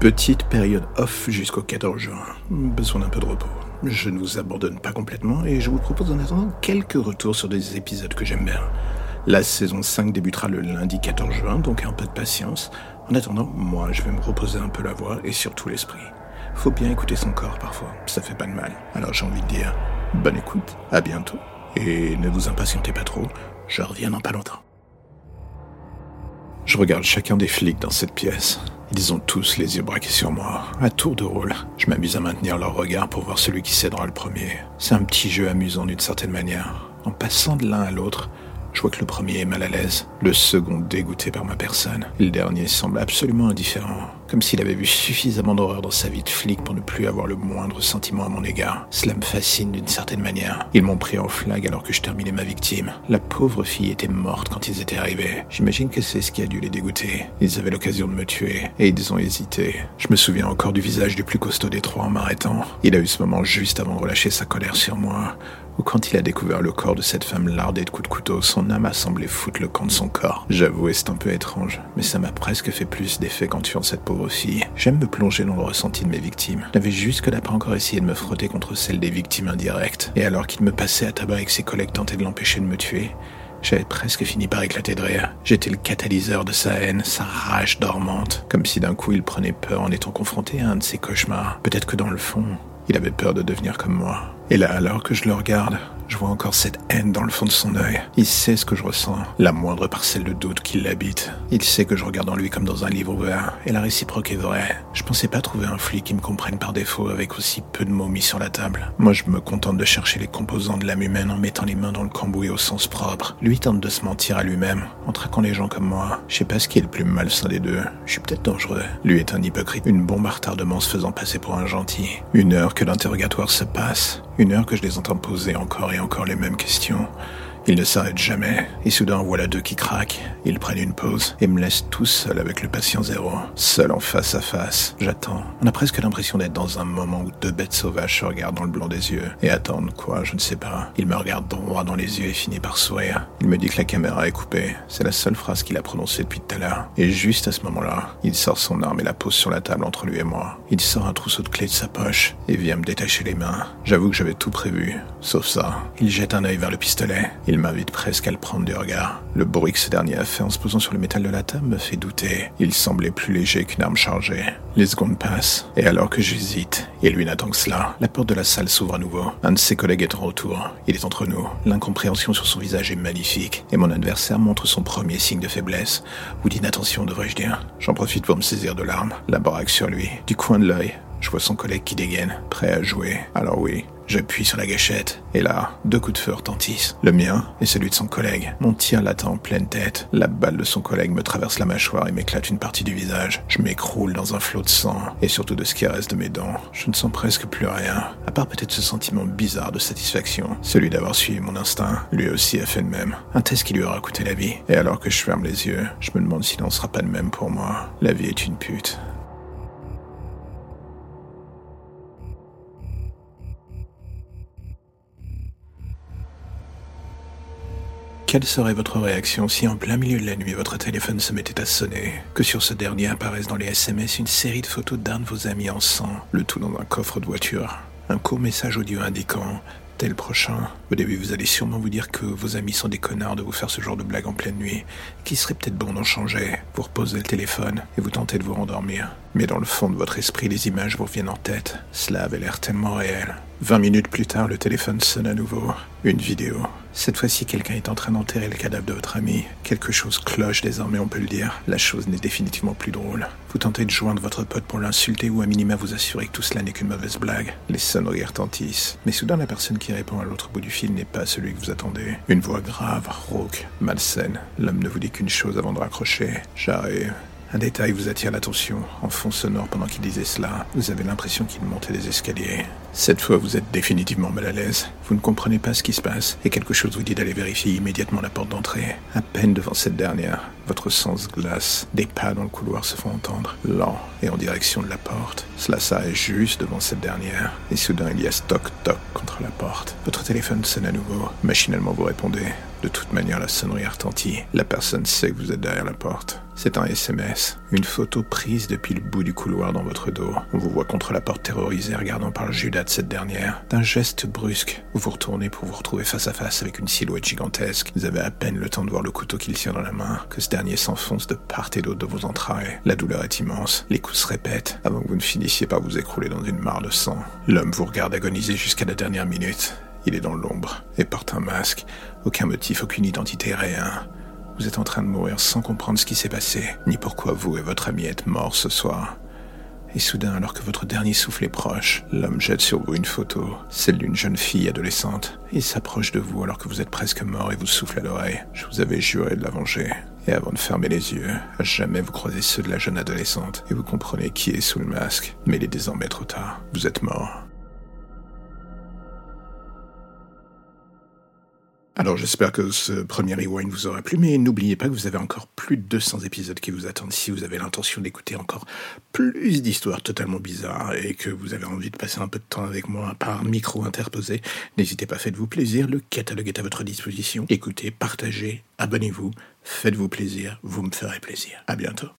Petite période off jusqu'au 14 juin. Besoin d'un peu de repos. Je ne vous abandonne pas complètement et je vous propose en attendant quelques retours sur des épisodes que j'aime bien. La saison 5 débutera le lundi 14 juin, donc un peu de patience. En attendant, moi, je vais me reposer un peu la voix et surtout l'esprit. Faut bien écouter son corps parfois, ça fait pas de mal. Alors j'ai envie de dire, bonne écoute, à bientôt. Et ne vous impatientez pas trop, je reviens dans pas longtemps. Je regarde chacun des flics dans cette pièce. Ils ont tous les yeux braqués sur moi, à tour de rôle. Je m'amuse à maintenir leur regard pour voir celui qui cédera le premier. C'est un petit jeu amusant d'une certaine manière. En passant de l'un à l'autre, je vois que le premier est mal à l'aise, le second dégoûté par ma personne. Le dernier semble absolument indifférent, comme s'il avait vu suffisamment d'horreur dans sa vie de flic pour ne plus avoir le moindre sentiment à mon égard. Cela me fascine d'une certaine manière. Ils m'ont pris en flag alors que je terminais ma victime. La pauvre fille était morte quand ils étaient arrivés. J'imagine que c'est ce qui a dû les dégoûter. Ils avaient l'occasion de me tuer, et ils ont hésité. Je me souviens encore du visage du plus costaud des trois en m'arrêtant. Il a eu ce moment juste avant de relâcher sa colère sur moi, ou quand il a découvert le corps de cette femme lardée de coups de couteau, son âme a semblé foutre le camp de son corps. J'avoue, c'est un peu étrange, mais ça m'a presque fait plus d'effet qu'en tuant cette pauvre J'aime me plonger dans le ressenti de mes victimes. Je n'avais jusque-là pas encore essayé de me frotter contre celle des victimes indirectes. Et alors qu'il me passait à tabac avec ses collègues tentaient de l'empêcher de me tuer, j'avais presque fini par éclater de rire. J'étais le catalyseur de sa haine, sa rage dormante, comme si d'un coup il prenait peur en étant confronté à un de ses cauchemars. Peut-être que dans le fond, il avait peur de devenir comme moi. Et là, alors que je le regarde, je vois encore cette haine dans le fond de son œil. Il sait ce que je ressens, la moindre parcelle de doute qui l'habite. Il sait que je regarde en lui comme dans un livre ouvert, et la réciproque est vraie. Je pensais pas trouver un flic qui me comprenne par défaut avec aussi peu de mots mis sur la table. Moi, je me contente de chercher les composants de l'âme humaine en mettant les mains dans le cambouis au sens propre. Lui tente de se mentir à lui-même, en traquant les gens comme moi. Je sais pas ce qui est le plus malsain des deux. Je suis peut-être dangereux. Lui est un hypocrite, une bombe à retardement se faisant passer pour un gentil. Une heure que l'interrogatoire se passe, une heure que je les entends poser encore et encore les mêmes questions. Ils ne s'arrêtent jamais, et soudain voilà deux qui craquent. Ils prennent une pause et me laissent tout seul avec le patient zéro. Seul en face à face, j'attends. On a presque l'impression d'être dans un moment où deux bêtes sauvages se regardent dans le blanc des yeux. Et attendent quoi, je ne sais pas. Il me regarde droit dans les yeux et finit par sourire. Il me dit que la caméra est coupée. C'est la seule phrase qu'il a prononcée depuis tout à l'heure. Et juste à ce moment-là, il sort son arme et la pose sur la table entre lui et moi. Il sort un trousseau de clés de sa poche et vient me détacher les mains. J'avoue que j'avais tout prévu, sauf ça. Il jette un œil vers le pistolet. Il m'invite presque à le prendre du regard. Le bruit que ce dernier a fait en se posant sur le métal de la table me fait douter. Il semblait plus léger qu'une arme chargée. Les secondes passent, et alors que j'hésite, et lui n'attend que cela, la porte de la salle s'ouvre à nouveau. Un de ses collègues est en retour. Il est entre nous. L'incompréhension sur son visage est et mon adversaire montre son premier signe de faiblesse, ou d'inattention devrais-je dire? J'en profite pour me saisir de l'arme, la baraque sur lui, du coin de l'œil. Je vois son collègue qui dégaine, prêt à jouer. Alors oui, J'appuie sur la gâchette, et là, deux coups de feu retentissent. Le mien et celui de son collègue. Mon tir l'attend en pleine tête. La balle de son collègue me traverse la mâchoire et m'éclate une partie du visage. Je m'écroule dans un flot de sang, et surtout de ce qui reste de mes dents. Je ne sens presque plus rien, à part peut-être ce sentiment bizarre de satisfaction, celui d'avoir suivi mon instinct. Lui aussi a fait de même. Un test qui lui aura coûté la vie. Et alors que je ferme les yeux, je me demande s'il n'en sera pas de même pour moi. La vie est une pute. Quelle serait votre réaction si en plein milieu de la nuit votre téléphone se mettait à sonner, que sur ce dernier apparaisse dans les SMS une série de photos d'un de vos amis en sang, le tout dans un coffre de voiture Un court message audio indiquant tel prochain. Au début, vous allez sûrement vous dire que vos amis sont des connards de vous faire ce genre de blague en pleine nuit, qu'il serait peut-être bon d'en changer. Vous reposez le téléphone et vous tentez de vous rendormir. Mais dans le fond de votre esprit, les images vous reviennent en tête. Cela avait l'air tellement réel. Vingt minutes plus tard, le téléphone sonne à nouveau. Une vidéo. Cette fois-ci, quelqu'un est en train d'enterrer le cadavre de votre ami. Quelque chose cloche désormais, on peut le dire. La chose n'est définitivement plus drôle. Vous tentez de joindre votre pote pour l'insulter ou à minima vous assurer que tout cela n'est qu'une mauvaise blague. Les sonneries retentissent. Mais soudain, la personne qui répond à l'autre bout du fil n'est pas celui que vous attendez. Une voix grave, rauque, malsaine. L'homme ne vous dit qu'une chose avant de raccrocher. J'arrive. Un détail vous attire l'attention. En fond sonore pendant qu'il disait cela, vous avez l'impression qu'il montait des escaliers. Cette fois, vous êtes définitivement mal à l'aise. Vous ne comprenez pas ce qui se passe, et quelque chose vous dit d'aller vérifier immédiatement la porte d'entrée. À peine devant cette dernière, votre sens glace. Des pas dans le couloir se font entendre, lents et en direction de la porte. Cela s'arrête juste devant cette dernière, et soudain il y a stock-toc contre la porte. Votre téléphone sonne à nouveau. Machinalement vous répondez. De toute manière, la sonnerie retentit. La personne sait que vous êtes derrière la porte. C'est un SMS, une photo prise depuis le bout du couloir dans votre dos. On vous voit contre la porte terrorisée regardant par le judas de cette dernière. D'un geste brusque, vous vous retournez pour vous retrouver face à face avec une silhouette gigantesque. Vous avez à peine le temps de voir le couteau qu'il tient dans la main, que ce dernier s'enfonce de part et d'autre de vos entrailles. La douleur est immense, les coups se répètent, avant que vous ne finissiez par vous écrouler dans une mare de sang. L'homme vous regarde agoniser jusqu'à la dernière minute. Il est dans l'ombre et porte un masque. Aucun motif, aucune identité, rien. Vous êtes en train de mourir sans comprendre ce qui s'est passé, ni pourquoi vous et votre ami êtes morts ce soir. Et soudain, alors que votre dernier souffle est proche, l'homme jette sur vous une photo, celle d'une jeune fille adolescente. Il s'approche de vous alors que vous êtes presque mort et vous souffle à l'oreille. Je vous avais juré de la venger. Et avant de fermer les yeux, à jamais vous croisez ceux de la jeune adolescente et vous comprenez qui est sous le masque. Mais il est désormais trop tard. Vous êtes mort. Alors j'espère que ce premier rewind vous aura plu, mais n'oubliez pas que vous avez encore plus de 200 épisodes qui vous attendent si vous avez l'intention d'écouter encore plus d'histoires totalement bizarres et que vous avez envie de passer un peu de temps avec moi par micro interposé. N'hésitez pas, faites-vous plaisir, le catalogue est à votre disposition. Écoutez, partagez, abonnez-vous, faites-vous plaisir, vous me ferez plaisir. À bientôt.